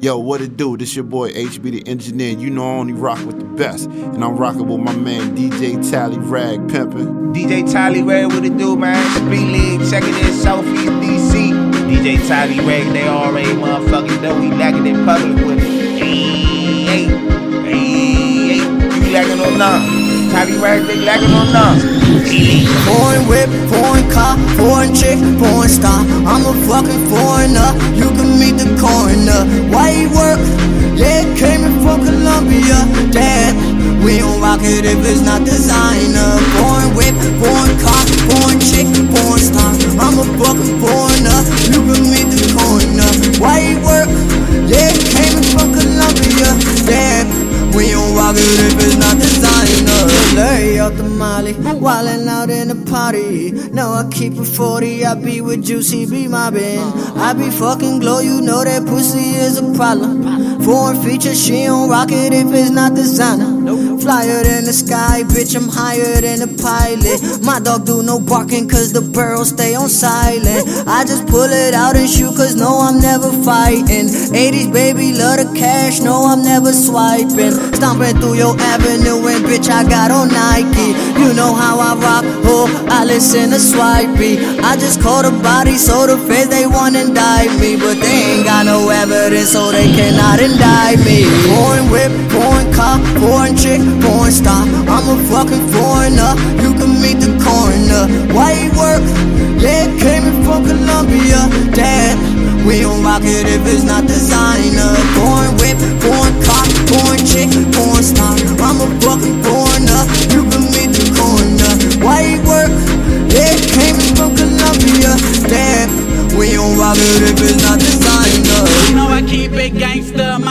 Yo, what it do? This your boy HB the engineer. You know I only rock with the best. And I'm rocking with my man DJ Tally Rag Pimpin'. DJ Tally Rag, what it do, man? Speed League, checking in Southeast DC. DJ Tally Rag, they already motherfucking know we lacking in public with it. Hey, hey, hey, you lacking or none. Tally Rag, they lacking on none. Foreign whip, foreign car, foreign chick, foreign star. I'm a fucking foreigner. You can meet the coroner. White work? Yeah, came in from Colombia. Dad, we don't rock it if it's not designer. Foreign whip, foreign car, foreign chick, foreign star. Out the molly, wildin' out in the party. No, I keep it 40, I be with Juicy, be my bin. I be fucking glow, you know that pussy is a problem. Foreign feature, she don't rock it if it's not designer. Flyer than the sky, bitch, I'm higher than a pilot. My dog do no barking cause the barrel stay on silent. I just pull it out and shoot cause no, I'm never fighting. 80s baby, love the cash, no, I'm never swiping. Stomping through your avenue and bitch, I got on Nike. You know how I rock, oh, I listen to Swipey. I just caught a body, so the feds they wanna indict me. But they ain't got no evidence, so they cannot indict me. Foreign whip, foreign car, foreign chick, foreign star. I'm a fucking foreigner, you can meet the coroner. Why he work? Yeah, came in from Colombia. Dad, we don't rock it if it's not designer. Foreign whip, foreign car, foreign chick, foreign star. I'm a fucking foreigner, you can meet the coroner. Why he work? Yeah, came in from Colombia. Dad, we don't rock it if it's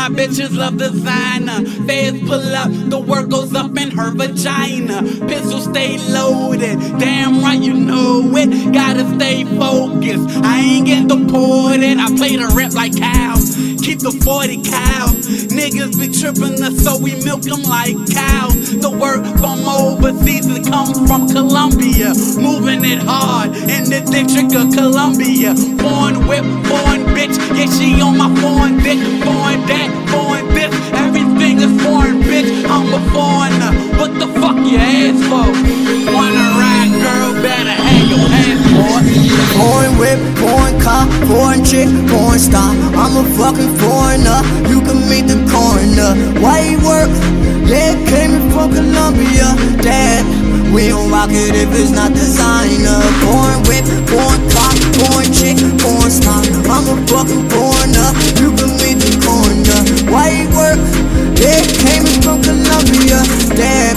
bitches love designer. Feds pull up, the work goes up in her vagina. Pistol stay loaded, damn right you know it. Gotta stay focused, I ain't getting deported. I play the rep like cows, keep the 40 cows. Niggas be tripping us, so we milk them like cows. The work from overseas it comes from Colombia. Moving it hard in the District of Columbia. Foreign whip, foreign bitch, yeah, she on my foreign dick. Foreign that, foreign chick, foreign star. I'm a fucking foreigner. You can meet the coroner. White work? Yeah, came from Colombia. Dad, we don't rock it if it's not designer. Foreign whip, foreign car, foreign chick, foreign star. I'm a fucking foreigner. You can meet the coroner. White work? Yeah, came from Colombia. Dad,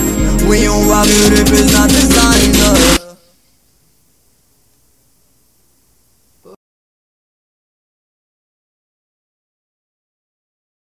we don't rock it if it's not designer.